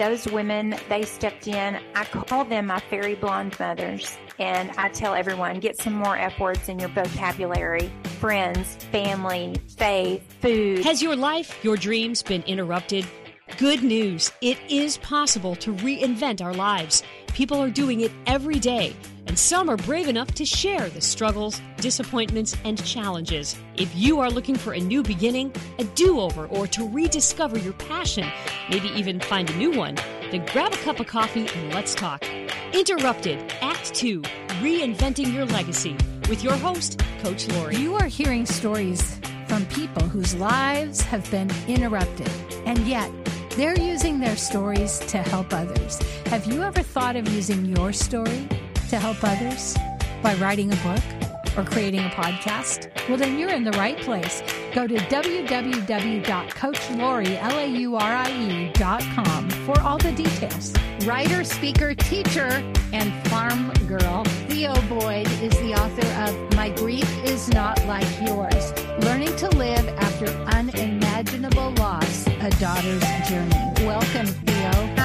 those women, they stepped in. I call them my fairy blonde mothers. And I tell everyone get some more F words in your vocabulary friends, family, faith, food. Has your life, your dreams been interrupted? Good news. It is possible to reinvent our lives. People are doing it every day, and some are brave enough to share the struggles, disappointments, and challenges. If you are looking for a new beginning, a do over, or to rediscover your passion, maybe even find a new one, then grab a cup of coffee and let's talk. Interrupted, Act 2 Reinventing Your Legacy with your host, Coach Laurie. You are hearing stories from people whose lives have been interrupted, and yet they're using their stories to help others. Have you ever thought of using your story to help others by writing a book or creating a podcast? Well, then you're in the right place. Go to www.coachlori.com for all the details. Writer, speaker, teacher, and farm girl, Theo Boyd is the author of My Grief Is Not Like Yours Learning to Live After Unimaginable Loss, A Daughter's Journey. Welcome, Theo.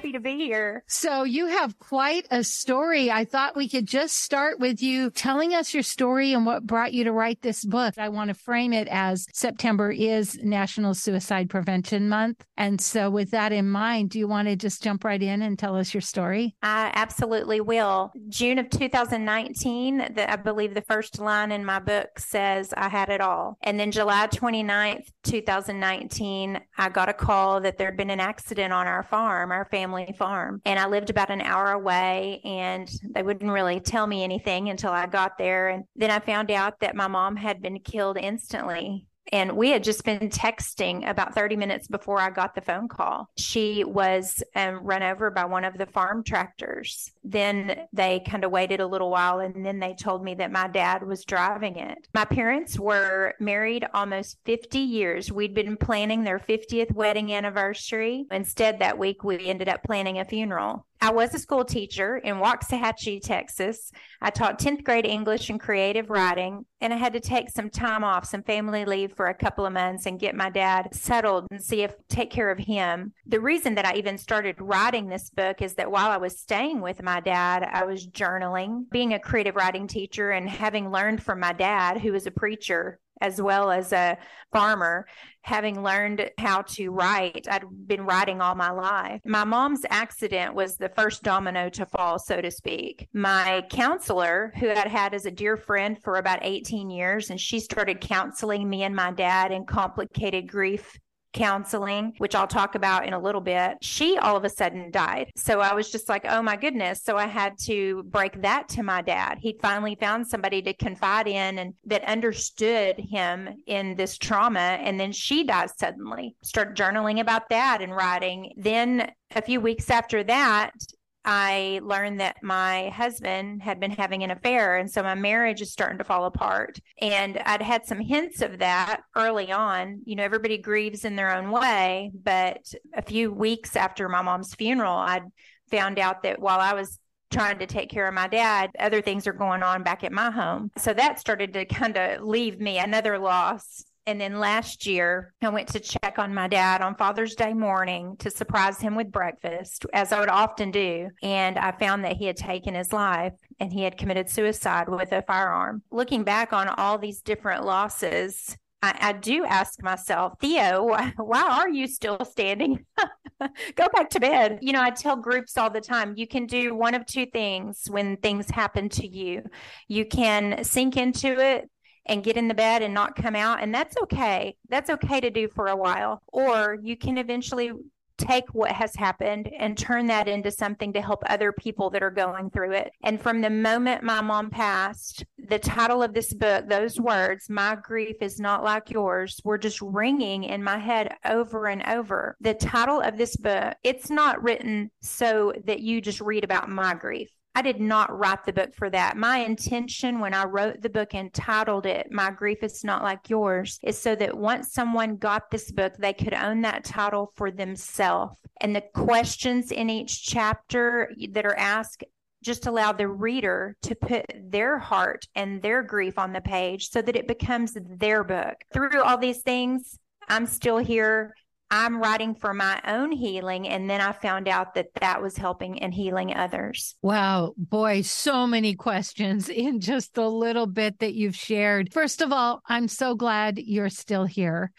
Happy to be here. So you have quite a story. I thought we could just start with you telling us your story and what brought you to write this book. I want to frame it as September is National Suicide Prevention Month. And so with that in mind, do you want to just jump right in and tell us your story? I absolutely will. June of 2019, the, I believe the first line in my book says I had it all. And then July 29th, 2019, I got a call that there'd been an accident on our farm, our family farm. And I lived about an hour away and they wouldn't really tell me anything until I got there. And then I found out that my mom had been killed instantly and we had just been texting about 30 minutes before I got the phone call. She was um, run over by one of the farm tractors. Then they kind of waited a little while and then they told me that my dad was driving it. My parents were married almost 50 years. We'd been planning their 50th wedding anniversary. Instead, that week, we ended up planning a funeral. I was a school teacher in Waxahachie, Texas. I taught 10th grade English and creative writing, and I had to take some time off, some family leave for a couple of months and get my dad settled and see if take care of him. The reason that I even started writing this book is that while I was staying with my dad, I was journaling, being a creative writing teacher and having learned from my dad, who was a preacher as well as a farmer, having learned how to write. I'd been writing all my life. My mom's accident was the first domino to fall, so to speak. My counselor, who I'd had as a dear friend for about 18 years, and she started counseling me and my dad in complicated grief counseling, which I'll talk about in a little bit, she all of a sudden died. So I was just like, oh my goodness. So I had to break that to my dad. He'd finally found somebody to confide in and that understood him in this trauma. And then she dies suddenly. Start journaling about that and writing. Then a few weeks after that, I learned that my husband had been having an affair. And so my marriage is starting to fall apart. And I'd had some hints of that early on. You know, everybody grieves in their own way. But a few weeks after my mom's funeral, I'd found out that while I was trying to take care of my dad, other things are going on back at my home. So that started to kind of leave me another loss and then last year, I went to check on my dad on Father's Day morning to surprise him with breakfast, as I would often do. And I found that he had taken his life and he had committed suicide with a firearm. Looking back on all these different losses, I, I do ask myself, Theo, why, why are you still standing? Go back to bed. You know, I tell groups all the time you can do one of two things when things happen to you. You can sink into it and get in the bed and not come out. And that's okay. That's okay to do for a while. Or you can eventually take what has happened and turn that into something to help other people that are going through it. And from the moment my mom passed, the title of this book, those words, My Grief is Not Like Yours, were just ringing in my head over and over. The title of this book, it's not written so that you just read about my grief. I did not write the book for that. My intention when I wrote the book and titled it, My Grief is Not Like Yours, is so that once someone got this book, they could own that title for themselves. And the questions in each chapter that are asked just allow the reader to put their heart and their grief on the page so that it becomes their book. Through all these things, I'm still here I'm writing for my own healing. And then I found out that that was helping and healing others. Wow. Boy, so many questions in just the little bit that you've shared. First of all, I'm so glad you're still here.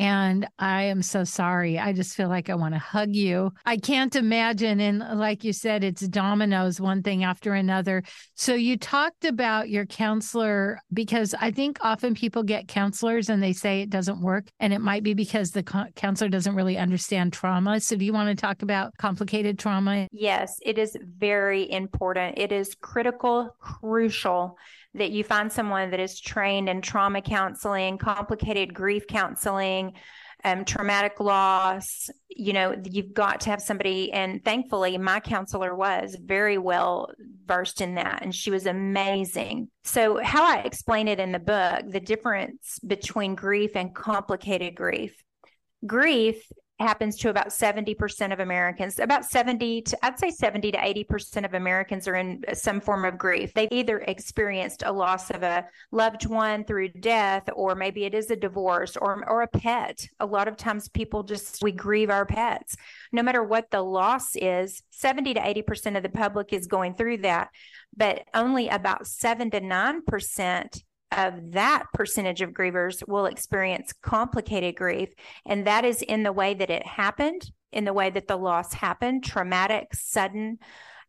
And I am so sorry. I just feel like I want to hug you. I can't imagine. And like you said, it's dominoes, one thing after another. So you talked about your counselor because I think often people get counselors and they say it doesn't work. And it might be because the counselor doesn't really understand trauma. So do you want to talk about complicated trauma? Yes, it is very important. It is critical, crucial that you find someone that is trained in trauma counseling, complicated grief counseling, um, traumatic loss. You know, you've got to have somebody, and thankfully, my counselor was very well versed in that, and she was amazing. So, how I explain it in the book, the difference between grief and complicated grief. Grief happens to about 70% of Americans. About 70 to, I'd say 70 to 80% of Americans are in some form of grief. They've either experienced a loss of a loved one through death, or maybe it is a divorce or, or a pet. A lot of times people just, we grieve our pets. No matter what the loss is, 70 to 80% of the public is going through that, but only about 7 to 9% of that percentage of grievers will experience complicated grief. And that is in the way that it happened, in the way that the loss happened, traumatic, sudden,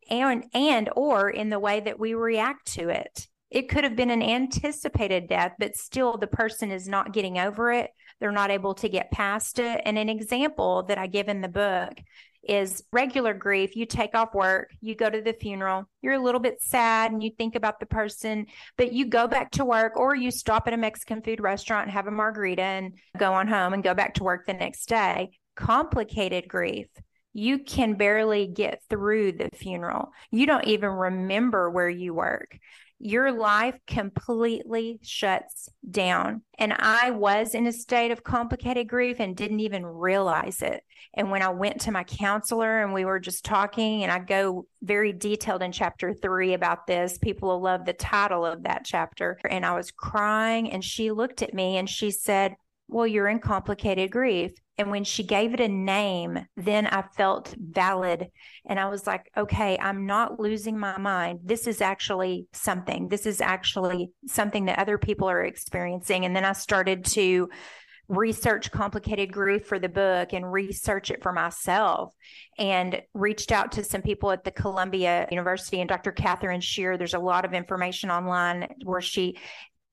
and, and or in the way that we react to it. It could have been an anticipated death, but still the person is not getting over it. They're not able to get past it. And an example that I give in the book is regular grief. You take off work, you go to the funeral, you're a little bit sad and you think about the person, but you go back to work or you stop at a Mexican food restaurant and have a margarita and go on home and go back to work the next day. Complicated grief. You can barely get through the funeral. You don't even remember where you work your life completely shuts down. And I was in a state of complicated grief and didn't even realize it. And when I went to my counselor and we were just talking, and I go very detailed in chapter three about this, people will love the title of that chapter. And I was crying, and she looked at me and she said, Well, you're in complicated grief. And when she gave it a name, then I felt valid. And I was like, okay, I'm not losing my mind. This is actually something. This is actually something that other people are experiencing. And then I started to research complicated grief for the book and research it for myself and reached out to some people at the Columbia University and Dr. Katherine Shear. There's a lot of information online where she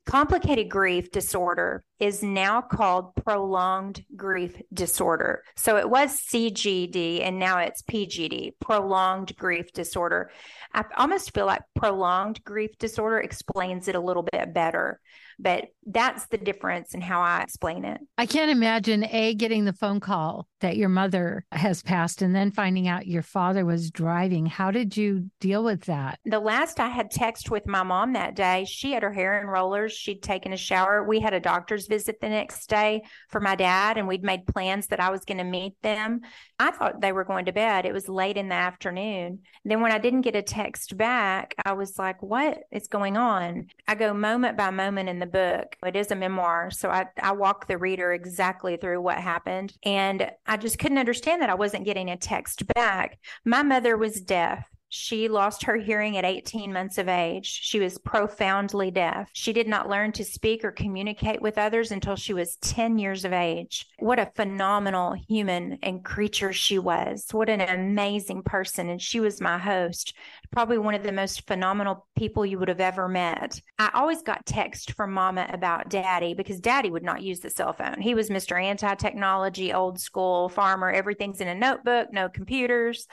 complicated grief disorder is now called prolonged grief disorder. So it was CGD and now it's PGD, prolonged grief disorder. I almost feel like prolonged grief disorder explains it a little bit better but that's the difference in how I explain it. I can't imagine A, getting the phone call that your mother has passed and then finding out your father was driving. How did you deal with that? The last I had text with my mom that day, she had her hair in rollers. She'd taken a shower. We had a doctor's visit the next day for my dad, and we'd made plans that I was going to meet them. I thought they were going to bed. It was late in the afternoon. Then when I didn't get a text back, I was like, what is going on? I go moment by moment in the book. It is a memoir. So I, I walk the reader exactly through what happened. And I just couldn't understand that I wasn't getting a text back. My mother was deaf. She lost her hearing at 18 months of age. She was profoundly deaf. She did not learn to speak or communicate with others until she was 10 years of age. What a phenomenal human and creature she was. What an amazing person. And she was my host probably one of the most phenomenal people you would have ever met. I always got text from mama about daddy because daddy would not use the cell phone. He was Mr. Anti technology, old school farmer. Everything's in a notebook, no computers.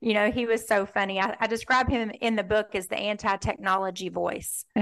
You know, he was so funny. I, I describe him in the book as the anti technology voice.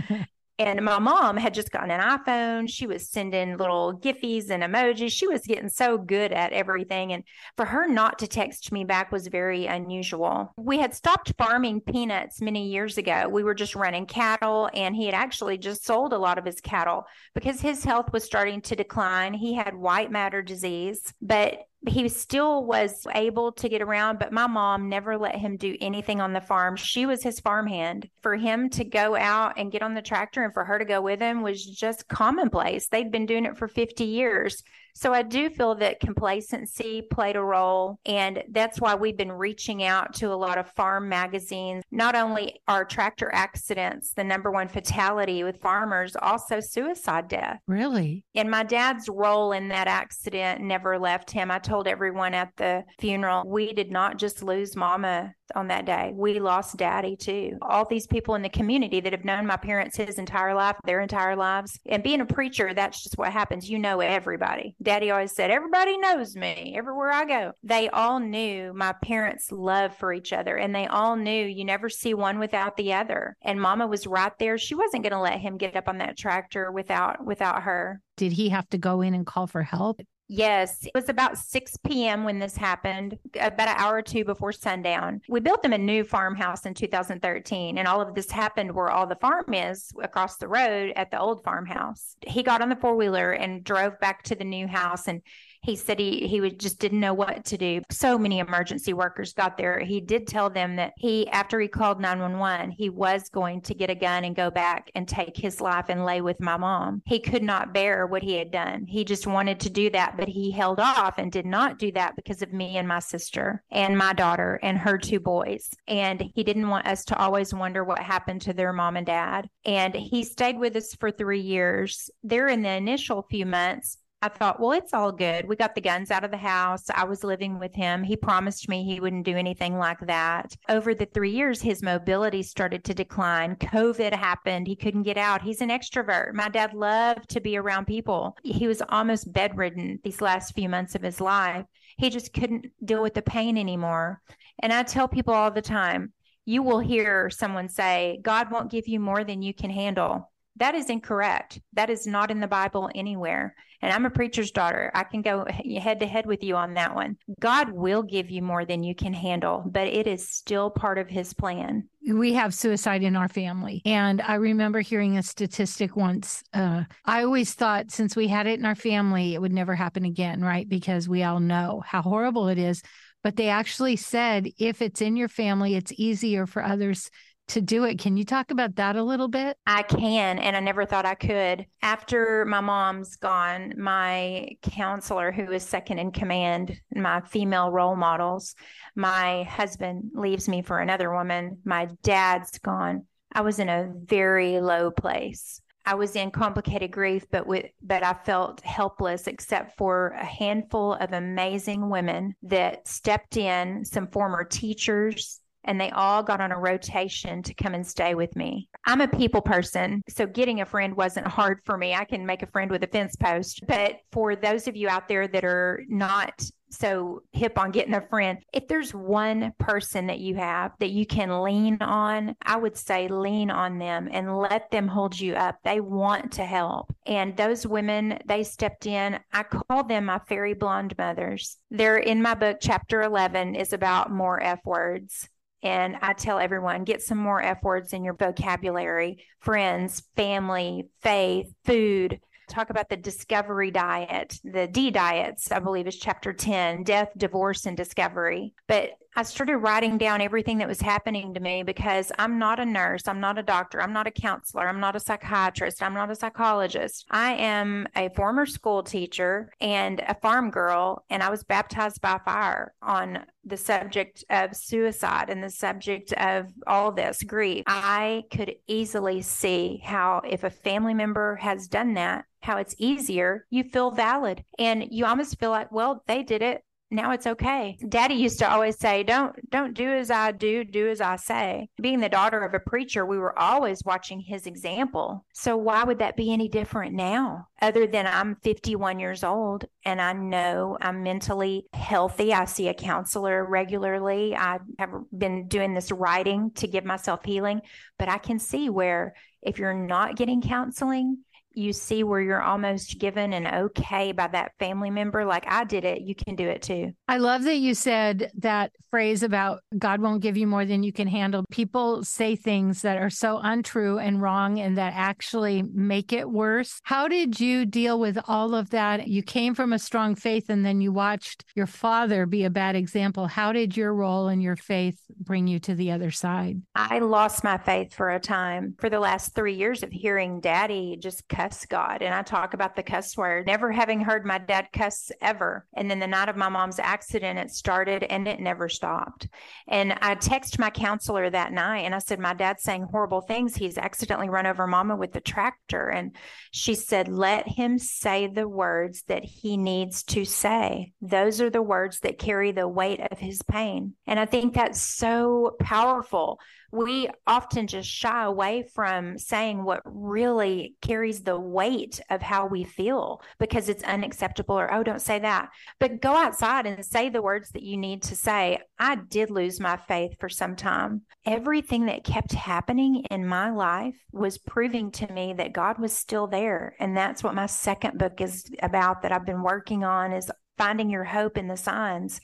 And my mom had just gotten an iPhone. She was sending little giffies and emojis. She was getting so good at everything. And for her not to text me back was very unusual. We had stopped farming peanuts many years ago. We were just running cattle, and he had actually just sold a lot of his cattle because his health was starting to decline. He had white matter disease, but he still was able to get around, but my mom never let him do anything on the farm. She was his farmhand. For him to go out and get on the tractor and for her to go with him was just commonplace. They'd been doing it for 50 years. So I do feel that complacency played a role. And that's why we've been reaching out to a lot of farm magazines. Not only are tractor accidents the number one fatality with farmers, also suicide death. Really? And my dad's role in that accident never left him. I told everyone at the funeral, we did not just lose mama on that day. We lost daddy too. All these people in the community that have known my parents his entire life, their entire lives. And being a preacher, that's just what happens. You know everybody. Daddy always said, Everybody knows me everywhere I go. They all knew my parents' love for each other and they all knew you never see one without the other. And mama was right there. She wasn't going to let him get up on that tractor without without her. Did he have to go in and call for help? Yes, it was about 6 p.m. when this happened, about an hour or two before sundown. We built them a new farmhouse in 2013, and all of this happened where all the farm is across the road at the old farmhouse. He got on the four wheeler and drove back to the new house, and he said he he would just didn't know what to do. So many emergency workers got there. He did tell them that he after he called 911, he was going to get a gun and go back and take his life and lay with my mom. He could not bear what he had done. He just wanted to do that, but he held off and did not do that because of me and my sister and my daughter and her two boys. And he didn't want us to always wonder what happened to their mom and dad. And he stayed with us for 3 years. There in the initial few months, I thought, well, it's all good. We got the guns out of the house. I was living with him. He promised me he wouldn't do anything like that. Over the three years, his mobility started to decline. COVID happened. He couldn't get out. He's an extrovert. My dad loved to be around people. He was almost bedridden these last few months of his life. He just couldn't deal with the pain anymore. And I tell people all the time, you will hear someone say, God won't give you more than you can handle. That is incorrect. That is not in the Bible anywhere. And I'm a preacher's daughter. I can go head to head with you on that one. God will give you more than you can handle, but it is still part of his plan. We have suicide in our family. And I remember hearing a statistic once. Uh, I always thought since we had it in our family, it would never happen again, right? Because we all know how horrible it is. But they actually said if it's in your family, it's easier for others to do it. Can you talk about that a little bit? I can, and I never thought I could. After my mom's gone, my counselor, who is second in command, my female role models, my husband leaves me for another woman, my dad's gone. I was in a very low place. I was in complicated grief, but with but I felt helpless except for a handful of amazing women that stepped in, some former teachers, and they all got on a rotation to come and stay with me. I'm a people person, so getting a friend wasn't hard for me. I can make a friend with a fence post. But for those of you out there that are not so hip on getting a friend. If there's one person that you have that you can lean on, I would say lean on them and let them hold you up. They want to help. And those women, they stepped in. I call them my fairy blonde mothers. They're in my book, chapter 11 is about more F words. And I tell everyone get some more F words in your vocabulary friends, family, faith, food. Talk about the discovery diet, the D diets, I believe is chapter 10 death, divorce, and discovery. But I started writing down everything that was happening to me because I'm not a nurse, I'm not a doctor, I'm not a counselor, I'm not a psychiatrist, I'm not a psychologist. I am a former school teacher and a farm girl, and I was baptized by fire on the subject of suicide and the subject of all this grief. I could easily see how if a family member has done that, how it's easier, you feel valid and you almost feel like, well, they did it now it's okay. Daddy used to always say, "Don't don't do as I do, do as I say." Being the daughter of a preacher, we were always watching his example. So why would that be any different now? Other than I'm 51 years old and I know I'm mentally healthy. I see a counselor regularly. I have been doing this writing to give myself healing, but I can see where if you're not getting counseling, you see where you're almost given an okay by that family member, like I did it, you can do it too. I love that you said that phrase about God won't give you more than you can handle. People say things that are so untrue and wrong and that actually make it worse. How did you deal with all of that? You came from a strong faith and then you watched your father be a bad example. How did your role and your faith bring you to the other side? I lost my faith for a time. For the last three years of hearing daddy just cut cuss God. And I talk about the cuss word, never having heard my dad cuss ever. And then the night of my mom's accident, it started and it never stopped. And I text my counselor that night and I said, My dad's saying horrible things. He's accidentally run over mama with the tractor. And she said, Let him say the words that he needs to say. Those are the words that carry the weight of his pain. And I think that's so powerful we often just shy away from saying what really carries the weight of how we feel because it's unacceptable or, oh, don't say that. But go outside and say the words that you need to say. I did lose my faith for some time. Everything that kept happening in my life was proving to me that God was still there. And that's what my second book is about that I've been working on is finding your hope in the signs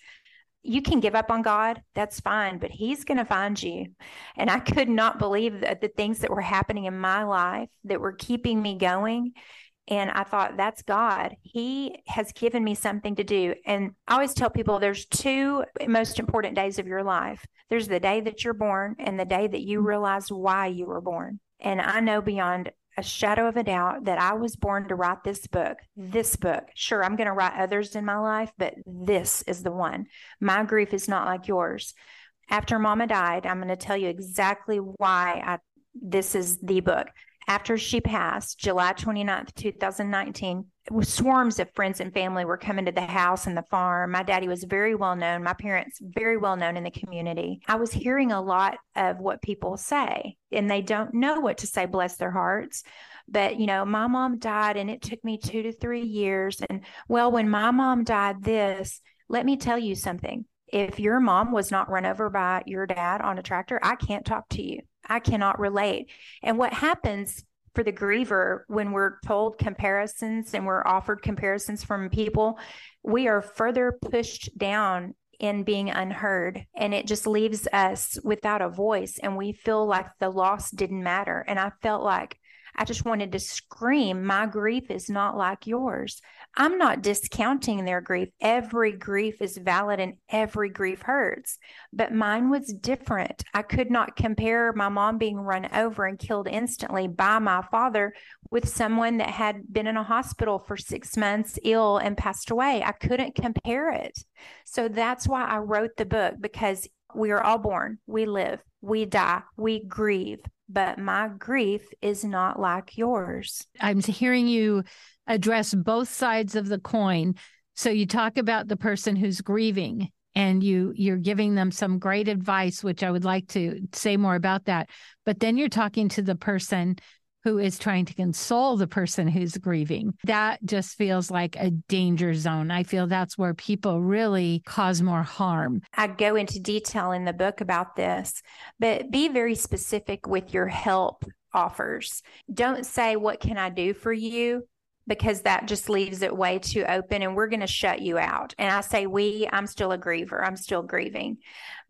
you can give up on God, that's fine, but He's going to find you. And I could not believe that the things that were happening in my life that were keeping me going. And I thought, that's God. He has given me something to do. And I always tell people there's two most important days of your life there's the day that you're born and the day that you mm-hmm. realize why you were born. And I know beyond a shadow of a doubt that I was born to write this book. This book. Sure, I'm going to write others in my life, but this is the one. My grief is not like yours. After mama died, I'm going to tell you exactly why I this is the book after she passed, July 29th, 2019, swarms of friends and family were coming to the house and the farm. My daddy was very well known, my parents very well known in the community. I was hearing a lot of what people say, and they don't know what to say, bless their hearts. But, you know, my mom died and it took me two to three years. And, well, when my mom died, this, let me tell you something. If your mom was not run over by your dad on a tractor, I can't talk to you I cannot relate. And what happens for the griever when we're told comparisons and we're offered comparisons from people, we are further pushed down in being unheard. And it just leaves us without a voice. And we feel like the loss didn't matter. And i felt like I just wanted to scream, My grief is not like yours. I'm not discounting their grief. Every grief is valid and every grief hurts, but mine was different. I could not compare my mom being run over and killed instantly by my father with someone that had been in a hospital for six months, ill, and passed away. I couldn't compare it. So that's why I wrote the book because we are all born, we live, we die, we grieve but my grief is not like yours. I'm hearing you address both sides of the coin. So you talk about the person who's grieving and you you're giving them some great advice which I would like to say more about that. But then you're talking to the person who is trying to console the person who's grieving. That just feels like a danger zone. I feel that's where people really cause more harm. I go into detail in the book about this, but be very specific with your help offers. Don't say, What can I do for you? because that just leaves it way too open and we're going to shut you out. And I say, we, I'm still a griever. I'm still grieving.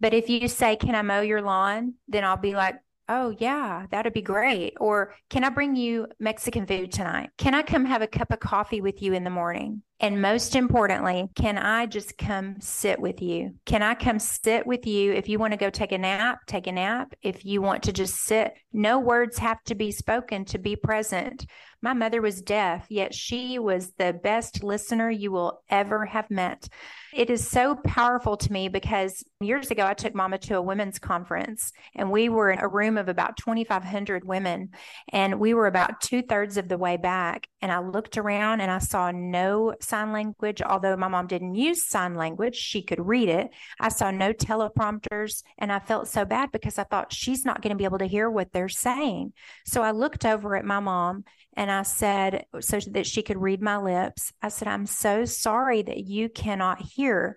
But if you say, can I mow your lawn? Then I'll be like, Oh, yeah, that'd be great. Or can I bring you Mexican food tonight? Can I come have a cup of coffee with you in the morning? And most importantly, can I just come sit with you? Can I come sit with you? If you want to go take a nap, take a nap. If you want to just sit, no words have to be spoken to be present. My mother was deaf, yet she was the best listener you will ever have met. It is so powerful to me because years ago I took mama to a women's conference and we were in a room of about 2,500 women and we were about two thirds of the way back. And I looked around and I saw no sign language. Although my mom didn't use sign language, she could read it. I saw no teleprompters and I felt so bad because I thought she's not going to be able to hear what they're saying. So I looked over at my mom and I said, so that she could read my lips, I said, I'm so sorry that you cannot hear.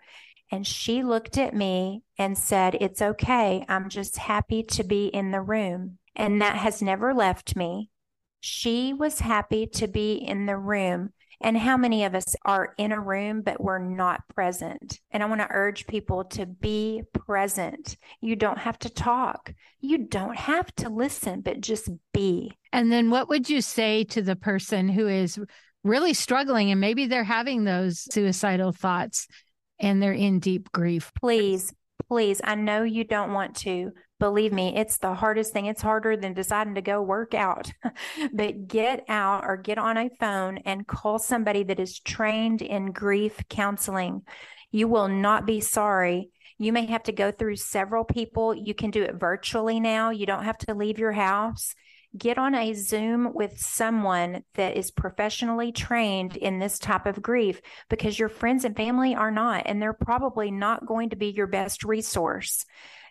And she looked at me and said, It's okay. I'm just happy to be in the room. And that has never left me. She was happy to be in the room and how many of us are in a room, but we're not present? And I want to urge people to be present. You don't have to talk, you don't have to listen, but just be. And then what would you say to the person who is really struggling and maybe they're having those suicidal thoughts and they're in deep grief? Please please, I know you don't want to. Believe me, it's the hardest thing. It's harder than deciding to go work out. but get out or get on a phone and call somebody that is trained in grief counseling. You will not be sorry. You may have to go through several people. You can do it virtually now. You don't have to leave your house get on a Zoom with someone that is professionally trained in this type of grief because your friends and family are not, and they're probably not going to be your best resource.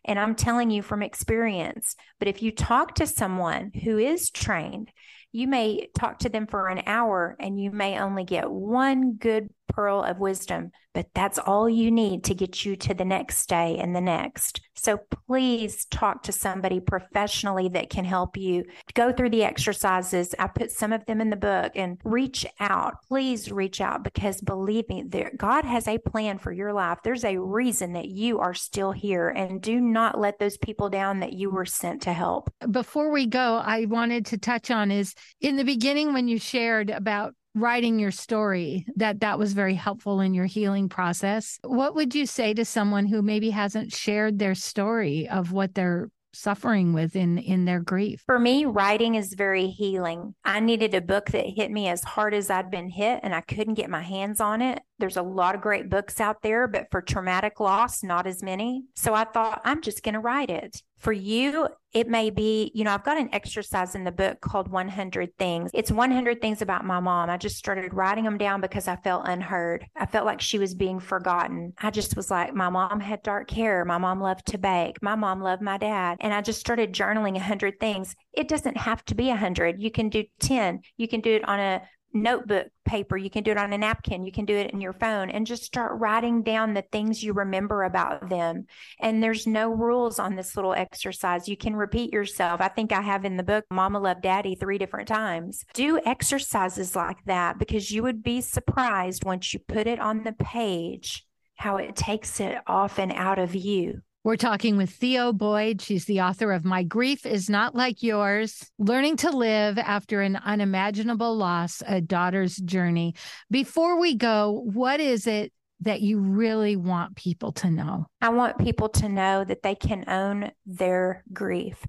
And I'm telling you from experience. But if you talk to someone who is trained, you may talk to them for an hour and you may only get one good pearl of wisdom, but that's all you need to get you to the next day and the next. So please talk to somebody professionally that can help you go through the exercises. I put some of them in the book and reach out. Please reach out because believe me, there, God has a plan for your life. There's a reason that you are still here and do not let those people down that you were sent to help. Before we go, I wanted to touch on is in the beginning when you shared about writing your story that that was very helpful in your healing process. What would you say to someone who maybe hasn't shared their story of what they're suffering with in in their grief? For me writing is very healing. I needed a book that hit me as hard as i'd been hit and i couldn't get my hands on it. There's a lot of great books out there but for traumatic loss not as many. So i thought i'm just going to write it for you, it may be, you know, I've got an exercise in the book called 100 Things. It's 100 things about my mom. I just started writing them down because I felt unheard. I felt like she was being forgotten. I just was like, my mom had dark hair. My mom loved to bake. My mom loved my dad. And I just started journaling 100 things. It doesn't have to be 100. You can do 10. You can do it on a notebook paper. You can do it on a napkin. You can do it in your phone and just start writing down the things you remember about them. And there's no rules on this little exercise. You can repeat yourself. I think I have in the book, Mama Love Daddy, three different times. Do exercises like that because you would be surprised once you put it on the page how it takes it off and out of you. We're talking with Theo Boyd. She's the author of My Grief is Not Like Yours Learning to Live After an Unimaginable Loss, a Daughter's Journey. Before we go, what is it that you really want people to know? I want people to know that they can own their grief.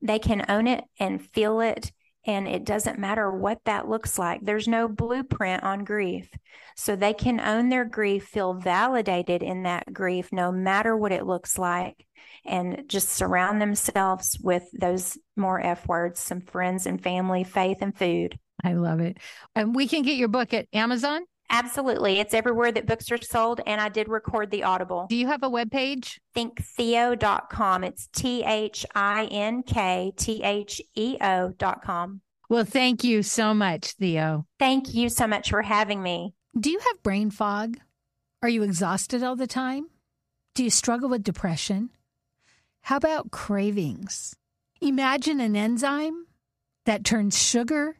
They can own it and feel it and it doesn't matter what that looks like. There's no blueprint on grief. So they can own their grief, feel validated in that grief, no matter what it looks like, and just surround themselves with those more F words some friends and family, faith, and food. I love it. And we can get your book at Amazon? Absolutely. It's everywhere that books are sold. And I did record the Audible. Do you have a web page? Thinktheo.com. It's T H I N K T H E O.com. Well, thank you so much, Theo. Thank you so much for having me. Do you have brain fog? Are you exhausted all the time? Do you struggle with depression? How about cravings? Imagine an enzyme that turns sugar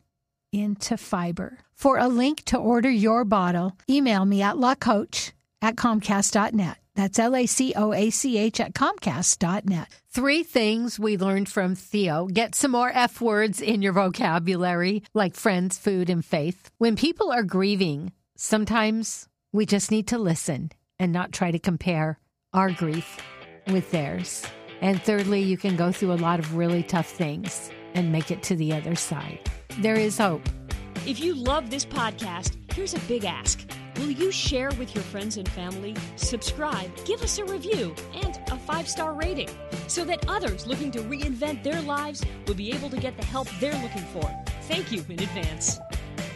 into fiber. For a link to order your bottle, email me at lacoach at comcast.net. That's L A C O A C H at comcast.net. Three things we learned from Theo. Get some more F words in your vocabulary, like friends, food, and faith. When people are grieving, sometimes we just need to listen and not try to compare our grief with theirs. And thirdly, you can go through a lot of really tough things and make it to the other side. There is hope. If you love this podcast, here's a big ask. Will you share with your friends and family, subscribe, give us a review, and a five star rating so that others looking to reinvent their lives will be able to get the help they're looking for? Thank you in advance.